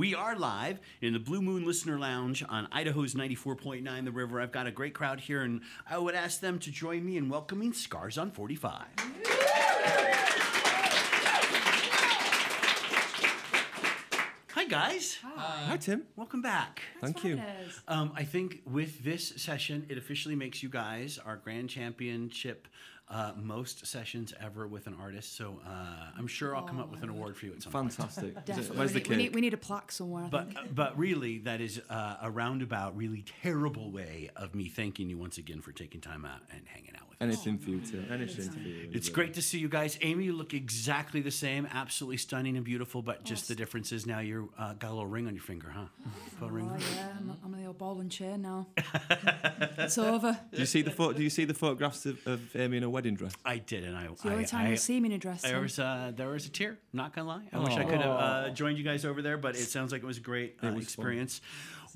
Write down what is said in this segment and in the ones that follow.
We are live in the Blue Moon Listener Lounge on Idaho's 94.9 The River. I've got a great crowd here, and I would ask them to join me in welcoming Scars on 45. Hi, guys. Hi, Hi, Tim. Welcome back. Thank you. Um, I think with this session, it officially makes you guys our grand championship uh, most sessions ever with an artist. So uh, I'm sure I'll come up with an award for you at some point. Fantastic. Is it- Definitely. Where's the we, need, cake? we need a plaque somewhere. I But think. but really, that is uh, a roundabout, really terrible way of me thanking you once again for taking time out and hanging out with us. Anything for you, Tim. Anything for you. It's great to see you guys. Amy, you look exactly the same, absolutely stunning and beautiful. But just the difference is now you're uh, got a little ring on your finger, huh? Put a ring Oh yeah, I'm, I'm in the old ball and chain now. it's over. Do you see the pho- Do you see the photographs of, of Amy in a wedding dress? I did, and I. It's the only I, time I, you'll see me in a dress. There was uh, there was a tear. Not gonna lie. I wish I could have uh, joined you guys over there, but it sounds like it was a great uh, was fun. experience.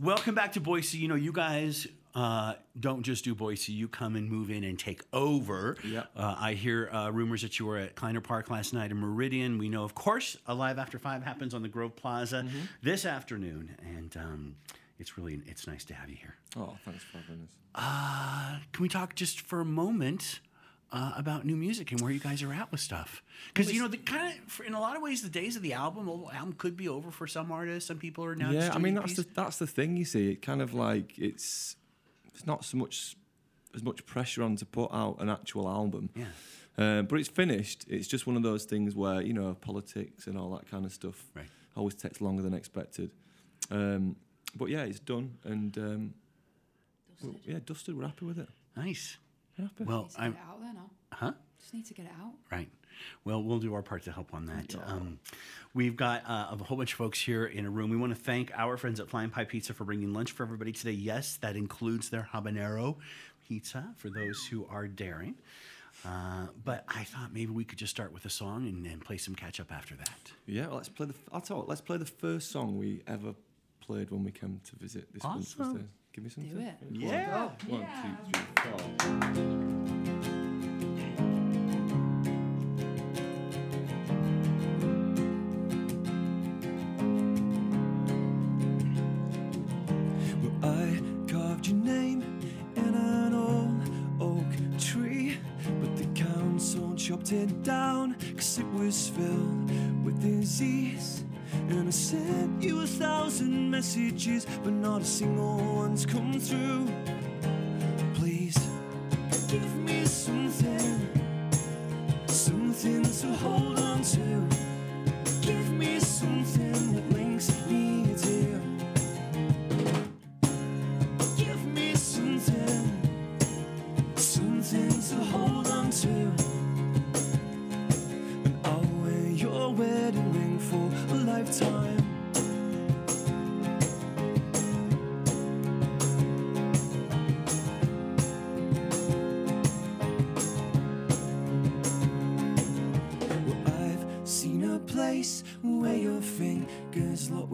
Welcome back to Boise. You know, you guys uh, don't just do Boise. You come and move in and take over. Yep. Uh, I hear uh, rumors that you were at Kleiner Park last night in Meridian. We know, of course, a live after five happens on the Grove Plaza Mm-hmm. this afternoon, and um, it's really it's nice to have you here. Oh, thanks for having us. Uh, can we talk just for a moment uh, about new music and where you guys are at with stuff? Because you know, the kind of in a lot of ways, the days of the album, the album could be over for some artists. Some people are now. yeah, I mean that's the that's the thing. You see, it kind of like it's it's not so much as much pressure on to put out an actual album. Yeah. Uh, but it's finished. It's just one of those things where you know politics and all that kind of stuff Right. always takes longer than expected. Um, but yeah, it's done, and um, well, yeah, dusted. We're happy with it. nice. We're happy. Well, Need get I'm it out there now. huh. Just need to get it out. Right. Well, we'll do our part to help on that. Um, we've got uh, a whole bunch of folks here in a room. We want to thank our friends at Flying Pie Pizza for bringing lunch for everybody today. Yes, that includes their habanero pizza for those who are daring. Uh, but I thought maybe we could just start with a song and then play some catch up after that. Yeah, well, let's play the. I'll tell you what, let's play the first song we ever played when we came to visit this one. Awesome. Give me something. Do it. Yeah. One, two, three, four. Well, I carved your name in an old oak tree, but the council chopped it down because it was filled with disease. Sent you a thousand messages, but not a single one's come through.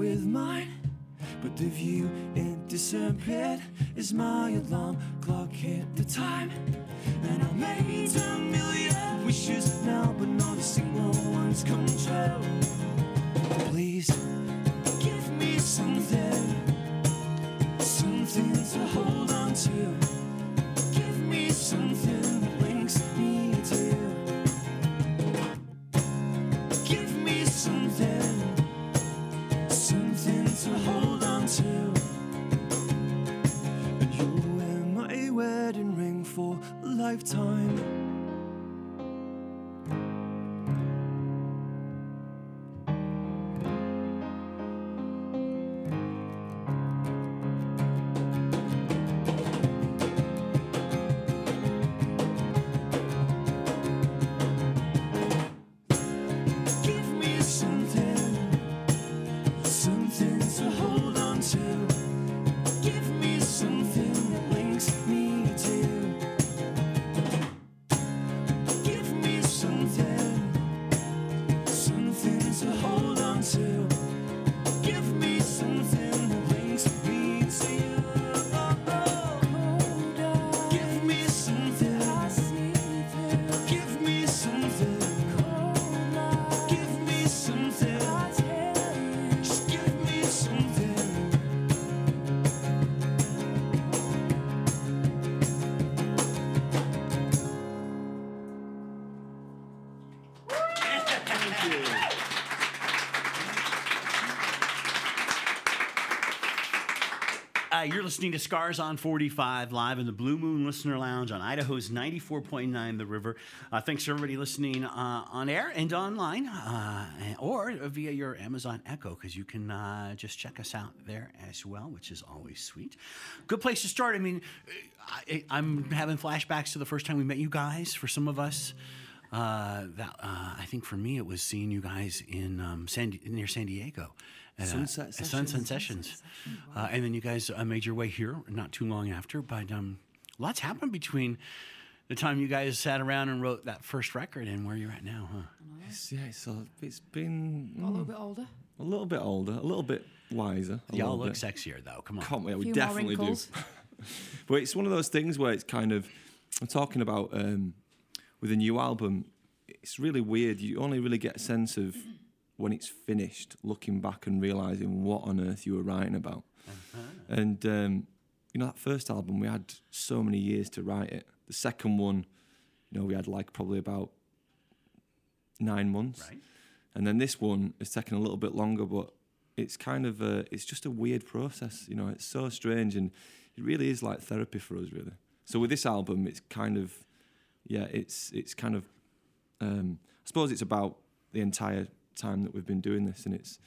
With mine. But the view it disappeared as my alarm clock hit the time. And I made a million wishes now, but not a single one's come true. Please give me something, something to hold on to. Give me something that links me to you. Give me something, something lifetime. Listening to Scars on 45 live in the Blue Moon Listener Lounge on Idaho's 94.9 The River. Uh, thanks to everybody listening uh, on air and online uh, or via your Amazon Echo because you can uh, just check us out there as well, which is always sweet. Good place to start. I mean, I, I'm having flashbacks to the first time we met you guys for some of us. Uh, that uh, I think for me it was seeing you guys in um, San, near San Diego. At, uh, Sunset at Sunset Sessions. Sessions, uh, and then you guys uh, made your way here not too long after. But um, lots happened between the time you guys sat around and wrote that first record and where you're at now, huh? It's, yeah, it's, a, it's been Got a little bit older. a little bit older, a little bit wiser. Y'all look bit. sexier though. Come on. Can't we? We definitely do. but it's one of those things where it's kind of. I'm talking about um, with a new album. It's really weird. You only really get a sense of when it's finished, looking back and realizing what on earth you were writing about. And um, you know that first album, we had so many years to write it. The second one, you know, we had like probably about nine months. Right. And then this one is taking a little bit longer, but it's kind of a, it's just a weird process. You know, it's so strange, and it really is like therapy for us, really. So with this album, it's kind of, yeah, it's it's kind of, um, I suppose it's about the entire time that we've been doing this, and it's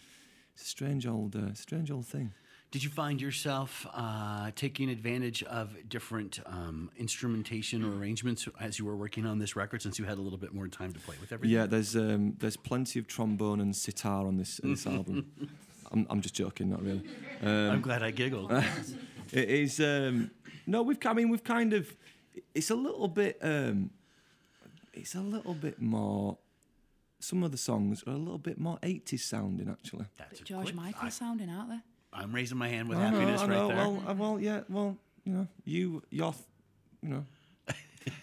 it's a strange old, uh, strange old thing. Did you find yourself uh, taking advantage of different um, instrumentation or arrangements as you were working on this record, since you had a little bit more time to play with everything? Yeah, there's um, there's plenty of trombone and sitar on this this album. I'm I'm just joking, not really. I'm glad I giggled. It is. Um, no, we've. I mean, we've kind of. It's a little bit. Um, it's a little bit more. Some of the songs are a little bit more 80s sounding, actually. That's a George quick- Michael I, sounding out there. I'm raising my hand with I know, happiness I right there. Well, uh, well, yeah. Well, you know, you, your, you know,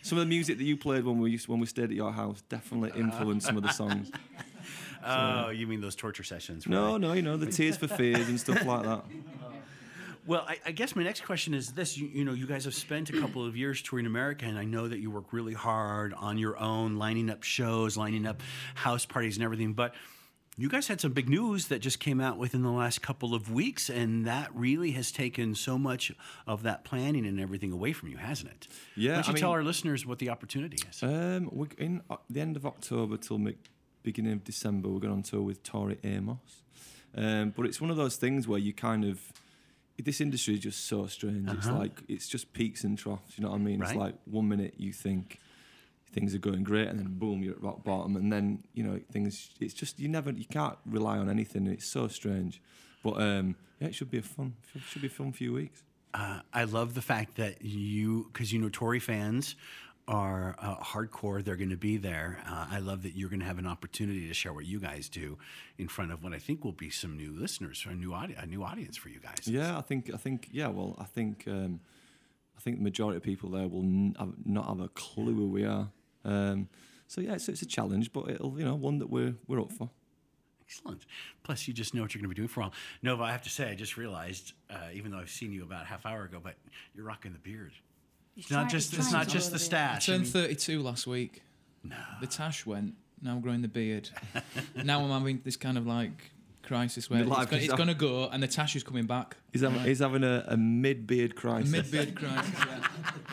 some of the music that you played when we used when we stayed at your house definitely influenced some of the songs. oh, you mean those torture sessions? No, really? no, you know, the Tears for Fears and stuff like that. Well, I, I guess my next question is this: you, you know, you guys have spent a couple of years touring America, and I know that you work really hard on your own, lining up shows, lining up house parties, and everything. But you guys had some big news that just came out within the last couple of weeks, and that really has taken so much of that planning and everything away from you, hasn't it? Yeah, Why don't you I tell mean- our listeners what the opportunity is? Um, we're in uh, the end of October till mi- beginning of December. We're going on tour with Tori Amos. Um, but it's one of those things where you kind of this industry is just so strange. It's Uh-huh. like it's just peaks and troughs. You know what I mean? It's like one minute you think things are going great, and then boom, you're at rock bottom, and then you know things. It's just you never you can't rely on anything. It's so strange. But um, yeah, it should be a fun. Should, should be a fun few weeks. Uh, I love the fact that you, because you know Tori fans are uh, hardcore. They're going to be there. Uh, I love that you're going to have an opportunity to share what you guys do in front of what I think will be some new listeners, or a new audi- a new audience for you guys. Yeah, I think I think yeah. Well, I think um, I think the majority of people there will n- have, not have a clue who we are. Um, so yeah, it's, it's a challenge, but it'll you know one that we're we're up for. Excellent. Plus, you just know what you're going to be doing for a while. Nova, I have to say, I just realized, uh, even though I've seen you about a half hour ago, but you're rocking the beard. He's It's not trying- just it's not just the the stash. I Turned mean- 32 last week. no. The tash went. Now I'm growing the beard. now I'm having this kind of like crisis where it's, Midlife go, it's crisis. going to go and the tash is coming back. He's having, he's having a, a mid beard crisis. Mid beard crisis.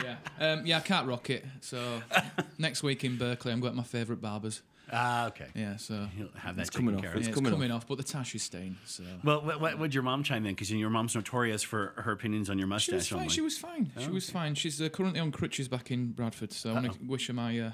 Yeah, yeah. Um, yeah. I can't rock it. So next week in Berkeley, I'm going to my favourite barbers. Ah, okay. Yeah, so He'll have that It's coming taken off. care of. yeah, It's it's coming coming, off. off. but the tash is staying. So Well, what, what would your mom chime in? Because your mom's notorious for her opinions on your she mustache. was fine. only. She was fine. She was fine. She's uh, currently on crutches back in Bradford. So I want to wish her my uh,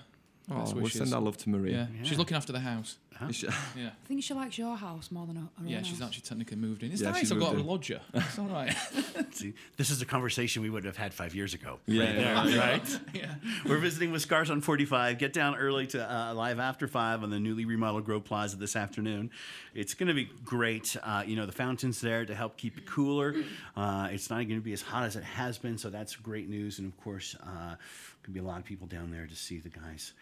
Oh, best we'll send our love to. Maria. Yeah. she's looking after the house. Is she- Yeah. I think she likes your house more than her her Yeah, she's house. actually technically moved in. It's Yeah, nice. she's I've got moved a in. lodger. It's all right. See, this is a conversation we would have had five years ago. Yeah, right there, yeah, yeah. right? yeah. We're visiting with Scars on 45. Get down early to uh, live after five on the newly remodeled Grove Plaza this afternoon. It's going to be great. Uh, you know, the fountain's there to help keep it cooler. Uh, it's not going to be as hot as it has been, so that's great news. And of course, going to be a lot of people down there to see the guys.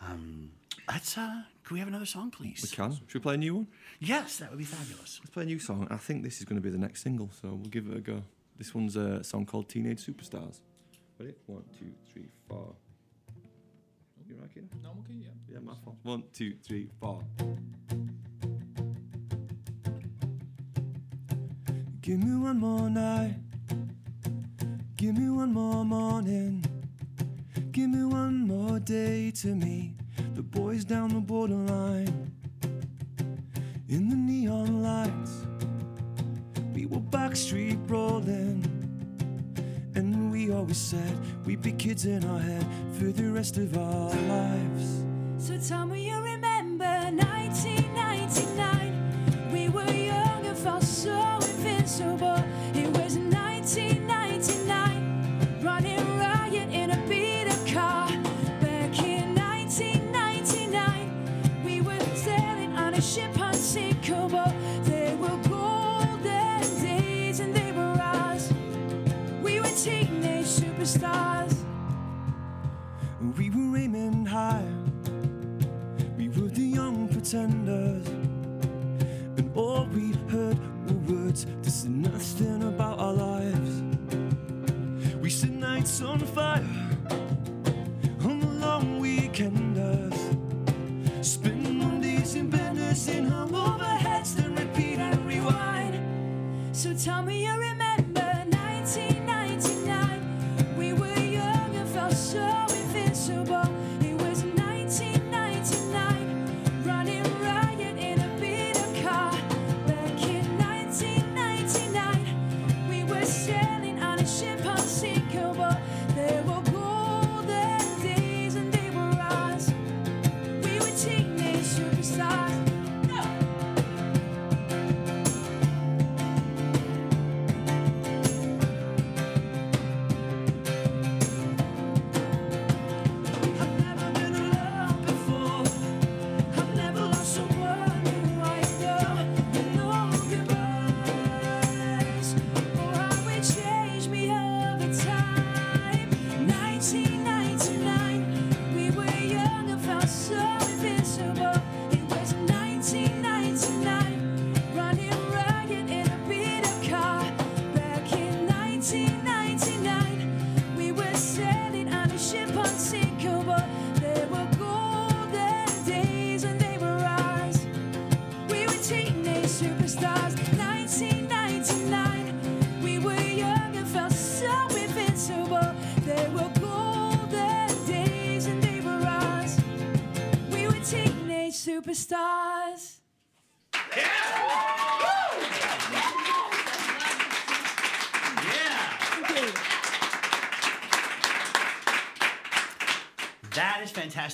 Um, let's. Uh, can we have another song, please? We can. Should we play a new one? Yes, that would be fabulous. Let's play a new song. I think this is going to be the next single, so we'll give it a go. This one's a song called Teenage Superstars. Ready? One, two, three, four. You rocking? No, I'm okay, yeah. Yeah, my fault. One, two, three, four. Give me one more night. To meet the boys down the borderline. In the neon lights, we were backstreet rolling. And we always said we'd be kids in our head for the rest of our lives. We were aiming high. We were the young pretenders. And all we heard were words say nothing about our lives. We set nights on fire on the long weekenders. Spend Mondays in benders in hung overheads, then repeat and rewind. So tell me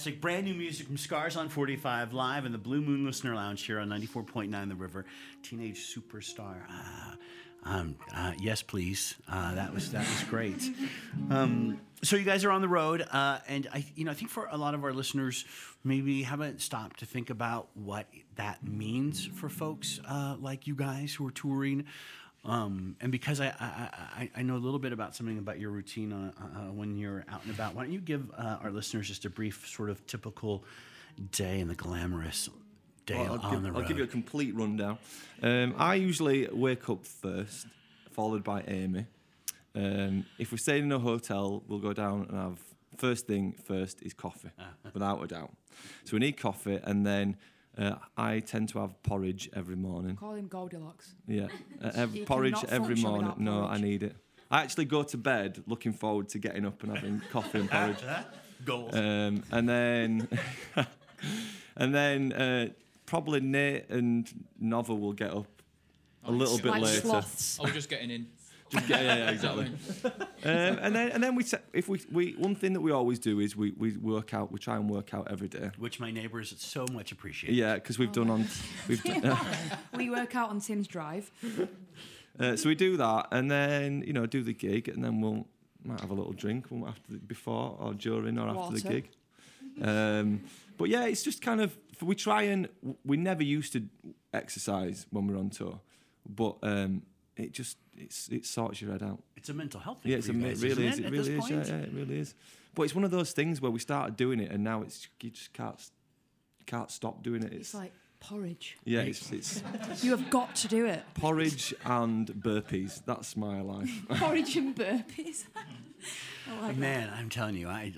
fantastic. Brand new music from Scars on 45 live in the Blue Moon Listener Lounge here on 94.9 The River. Teenage Superstar. Ah, um, uh, yes, please. Uh, that was that was great. Um, so you guys are on the road, uh, and I, you know, I think for a lot of our listeners, maybe haven't stopped to think about what that means for folks uh, like you guys who are touring. Um, and because I, I, I, I know a little bit about something about your routine uh, uh, when you're out and about, why don't you give uh, our listeners just a brief, sort of typical day in the glamorous day Well, on give, the road? I'll give you a complete rundown. Um, I usually wake up first, followed by Amy. Um, if we're staying in a hotel, we'll go down and have first thing first is coffee, without a doubt. So we need coffee, and then uh, I tend to have porridge every morning. Call him Goldilocks. Yeah, uh, ev- porridge every morning. without No, I need it. I actually go to bed looking forward to getting up and having coffee and porridge. Goals. Um, and then, and then uh, probably Nate and Nova will get up a little bit like later. sloths. I was just getting in. Just yeah, yeah, exactly. um, and then, and then we, se- if we, we, one thing that we always do is we, we work out. We try and work out every day. Which my neighbors so much appreciate. Yeah, because we've done on, we've done, we work out on Tim's Drive. uh, so we do that, and then you know do the gig, and then we'll might have a little drink after the, before or during or after the gig. Um, but yeah, it's just kind of we try and we never used to exercise when we are on tour, but um, it just it's it sorts your head out. It's a mental health thing. Yeah, for it's a, you it guys, really isn't is. It at really this is. Yeah, point? yeah, it really is. But it's one of those things where we started doing it, and now it's you just can't you can't stop doing it. It's, It's like porridge. yeah, it's, it's You have got to do it. porridge and burpees. That's my life. Porridge and burpees. I like that. Man, I'm telling you, I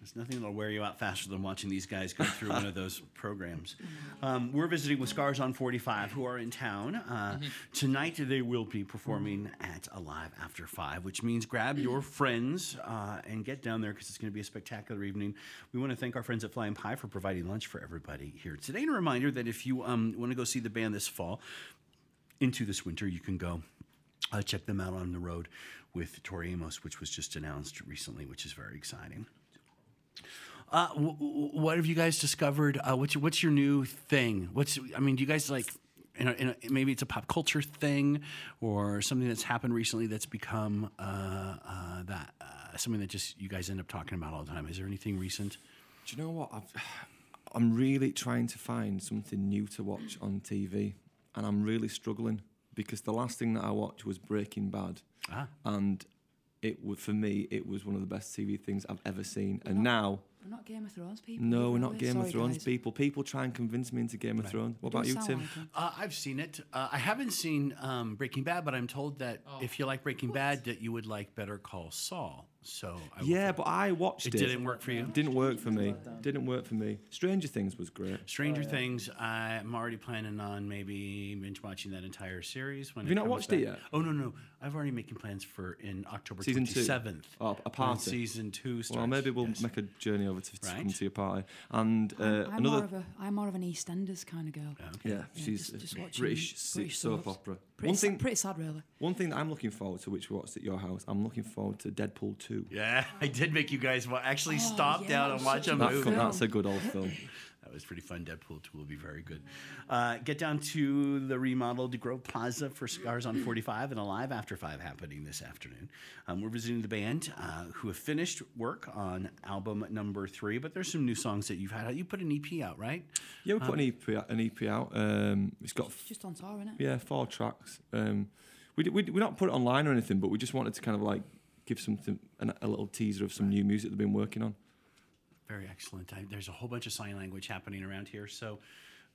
There's nothing that'll wear you out faster than watching these guys go through one of those programs. Um, we're visiting with Scars on 45, who are in town. Uh, Tonight, they will be performing at Alive After 5, which means grab your friends uh, and get down there because it's going to be a spectacular evening. We want to thank our friends at Flying Pie for providing lunch for everybody here today. And a reminder that if you um, want to go see the band this fall, into this winter, you can go uh, check them out on the road with Tori Amos, which was just announced recently, which is very exciting. Uh, w- w- what have you guys discovered? Uh, what's your, what's your new thing? What's I mean, do you guys like? In a, maybe it's a pop culture thing, or something that's happened recently that's become uh, uh, that uh, something that just you guys end up talking about all the time. Is there anything recent? Do you know what? I've, I'm really trying to find something new to watch on TV, and I'm really struggling because the last thing that I watched was Breaking Bad, Ah. and it was for me it was one of the best TV things I've ever seen. And now, We're not Game of Thrones people. no, we're not we? Game of Thrones guys. people. People try and convince me into Game of Thrones. What about you, Tim? like 'em. Uh, I've seen it. Uh, I haven't seen um, Breaking Bad, but I'm told that if you like Breaking Bad, that you would like Better Call Saul. So I Yeah, but I watched it it. didn't work for you. Didn't work for me. Didn't work for me. Stranger Things was great. Stranger Things. I'm already planning on maybe binge watching that entire series. When Have you not comes watched it yet? Oh no, no. I've already making plans for in October Season two? 27th. Oh, a party? Season two starts. Well, maybe we'll yes. make a journey over to, to Right. come to your party. And uh, I'm, I'm more of a I'm more of an EastEnders kind of girl. yeah, Yeah, she's just- just a British, British soap opera. Pretty, one sa- thing, pretty sad, really. one thing that I'm looking forward to, which we watched at your house, I'm looking forward to Deadpool 2. Yeah, I did make you guys wa- actually Oh, stop yeah, down and watch such a a That movie. film, film. that's a good old film. That was pretty fun. Deadpool 2 will be very good. Uh, get down to the remodeled Grove Plaza for Scars on 45 and Alive After 5 happening this afternoon. Um, we're visiting the band uh, who have finished work on album number three, but there's some new songs that you've had. You put an EP out, right? Yeah, we put an EP, out- an EP out. Um, it's got It's just on tour, isn't it? yeah four tracks. Um, we d- we we not put it online or anything, but we just wanted to kind of like give something an, a little teaser of some new music they've been working on. Very excellent. I, there's a whole bunch of sign language happening around here, so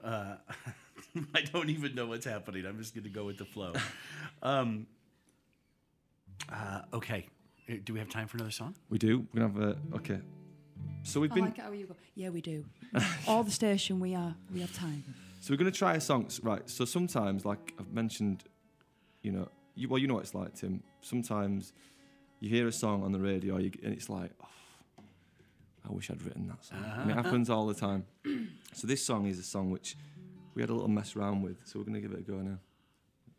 uh, I don't even know what's happening. I'm just going to go with the flow. um, uh, okay. Do we have time for another song? We do. We're gonna have a okay. So we've I been like how you go. Yeah, we do. All the station, we are. We have time. So we're going to try a song, right? So sometimes, like I've mentioned, you know, you, well, you know what it's like, Tim. Sometimes you hear a song on the radio, you, and it's like, oh, I wish I'd written that song. And it happens all the time. so this song is a song which we had a little mess around with. So we're going to give it a go now.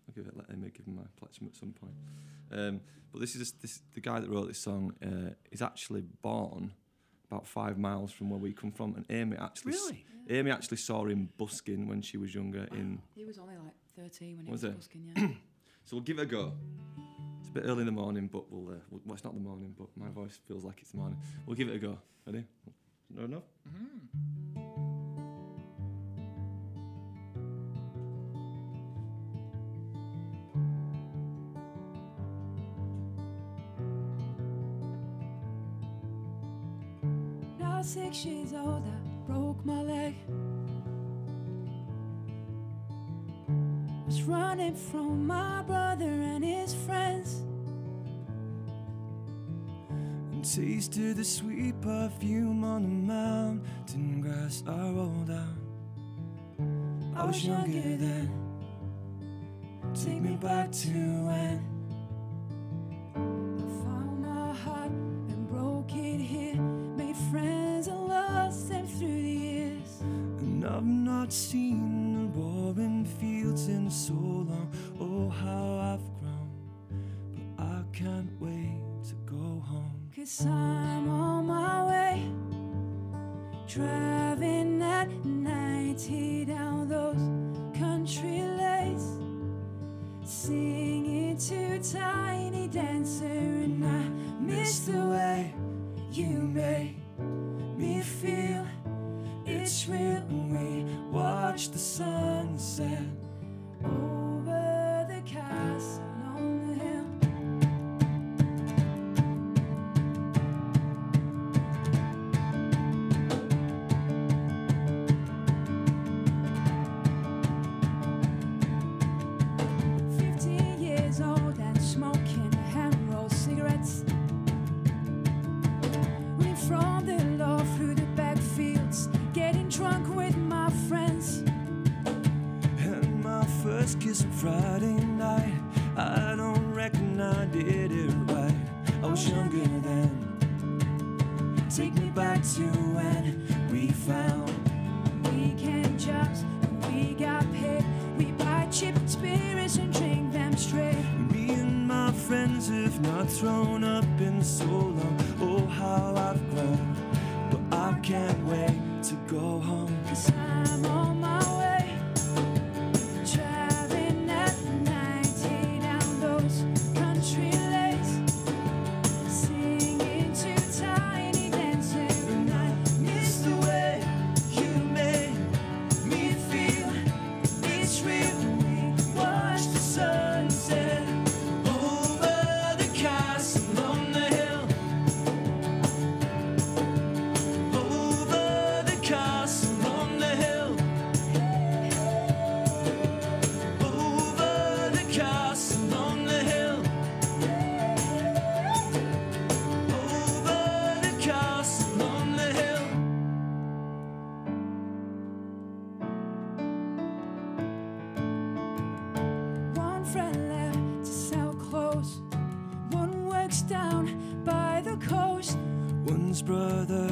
I'll give it, let Amy give him my plectrum at some point. Um, but this is this the guy that wrote this song uh, is actually born about five miles from where we come from, and Amy actually s- Really? Amy actually saw him busking when she was younger. In He was only like 13 when he Was was, busking, yeah. so we'll give it a go. It's a bit early in the morning, but we'll, uh, we'll. Well, it's not the morning, but my voice feels like it's the morning. We'll give it a go. Ready? No, enough. Now six years old, I broke my leg. Was running from my brother and his friends. Tasted the sweet perfume on the mountain grass I rolled out. I was younger then. Take me back to when I found my heart and broke it here. Made friends and lost them through the years. And I've not seen the roaring fields in so long. Oh, how I've Cause I'm on my way. Driving at 90 down those country lanes. Singing to Tiny Dancer, and I miss the way you make me feel. Brother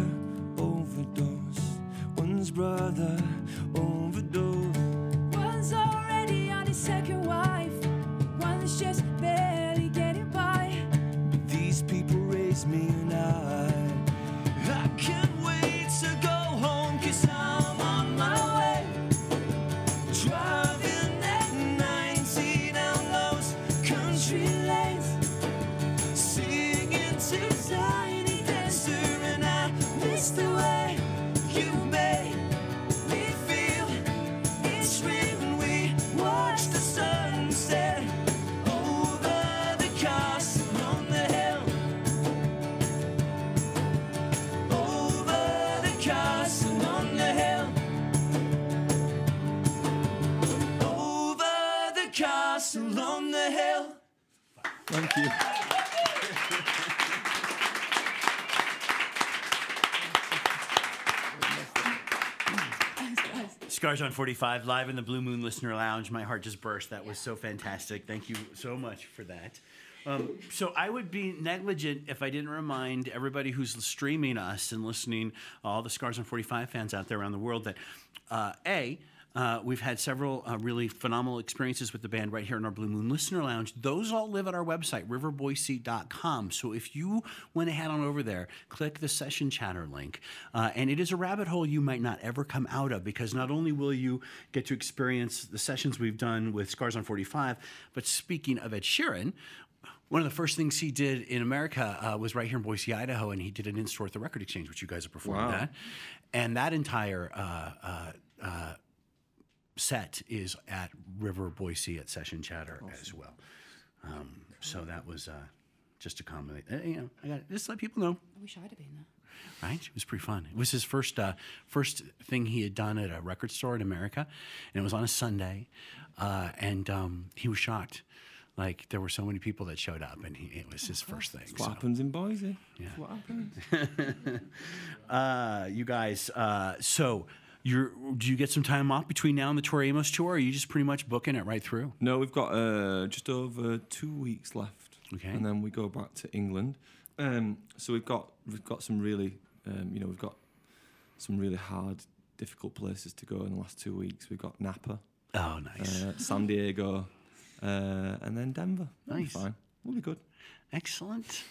Thank you. Scars on 45 live in the Blue Moon Listener Lounge. My heart just burst. That was so fantastic. Thank you so much for that. Um, so I would be negligent if I didn't remind everybody who's streaming us and listening, all the Scars on 45 fans out there around the world, that uh, A, uh, we've had several uh, really phenomenal experiences with the band right here in our Blue Moon Listener Lounge. Those all live at our website, riverboise.com. So if you went ahead on over there, click the session chatter link. Uh, and it is a rabbit hole you might not ever come out of because not only will you get to experience the sessions we've done with Scars on 45, but speaking of Ed Sheeran, one of the first things he did in America uh, was right here in Boise, Idaho, and he did an in store at the Record Exchange, which you guys have performed Wow. at. And that entire uh, uh, uh, set is at River Boise at Session Chatter as well. Um, so that was uh, just a comment. Uh, you know, I got just let people know, I wish I'd have been there. right? It was pretty fun. It was his first uh, first thing he had done at a record store in America, and it was on a Sunday, uh, and um, he was shocked. Like there were so many people that showed up, and he, it was his first thing. What so. happens in Boise? That's what happens. uh, you guys. Uh, so, you're, do you get some time off between now and the Tori Amos tour? Or are you just pretty much booking it right through? No, we've got uh, just over two weeks left, Okay. and then we go back to England. Um, so we've got we've got some really, um, you know, we've got some really hard, difficult places to go in the last two weeks. We've got Napa, Oh, nice. uh, San Diego, uh, and then Denver. Nice. fine. We'll be good. Excellent.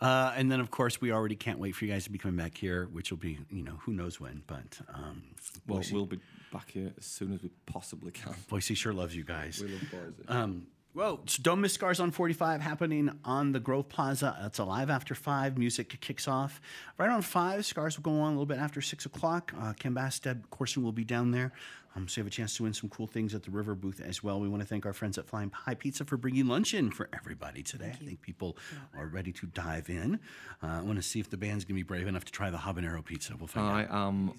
Uh, and then, of course, we already can't wait for you guys to be coming back here, which will be, you know, who knows when. But um, Well, Boise, we'll be back here as soon as we possibly can. Boise sure loves you guys. We love Boise. Um, well, so don't miss Scars on 45 happening on the Grove Plaza. It's a live after 5. Music kicks off right on 5. Scars will go on a little bit after 6 o'clock. Uh, Ken Bastad Corson will be down there. Um, so you have a chance to win some cool things at the River booth as well. We want to thank our friends at Flying Pie Pizza for bringing lunch in for everybody today. I think people are ready to dive in. Uh, I want to see if the band's going to be brave enough to try the habanero pizza. We'll find out. I am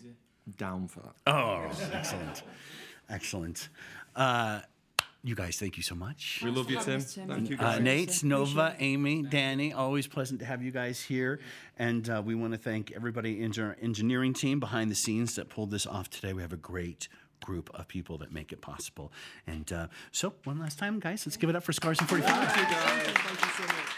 down for that. Oh, excellent. Excellent. Uh, you guys, thank you so much. We love you, Tim. Thank you, Uh, guys. Nate, Nova, Amy, Danny, always pleasant to have you guys here. And uh, we want to thank everybody in our engineering team behind the scenes that pulled this off today. We have a great group of people that make it possible. And uh, so, one last time, guys, let's give it up for Scars and 45. Thank you, guys. Thank you so much.